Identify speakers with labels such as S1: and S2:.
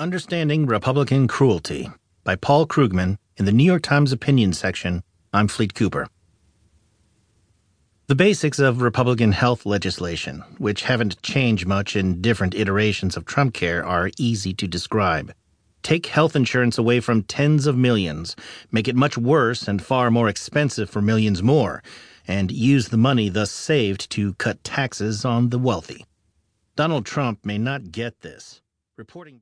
S1: Understanding Republican Cruelty by Paul Krugman in the New York Times Opinion section. I'm Fleet Cooper. The basics of Republican health legislation, which haven't changed much in different iterations of Trump Care, are easy to describe. Take health insurance away from tens of millions, make it much worse and far more expensive for millions more, and use the money thus saved to cut taxes on the wealthy. Donald Trump may not get this. Reporting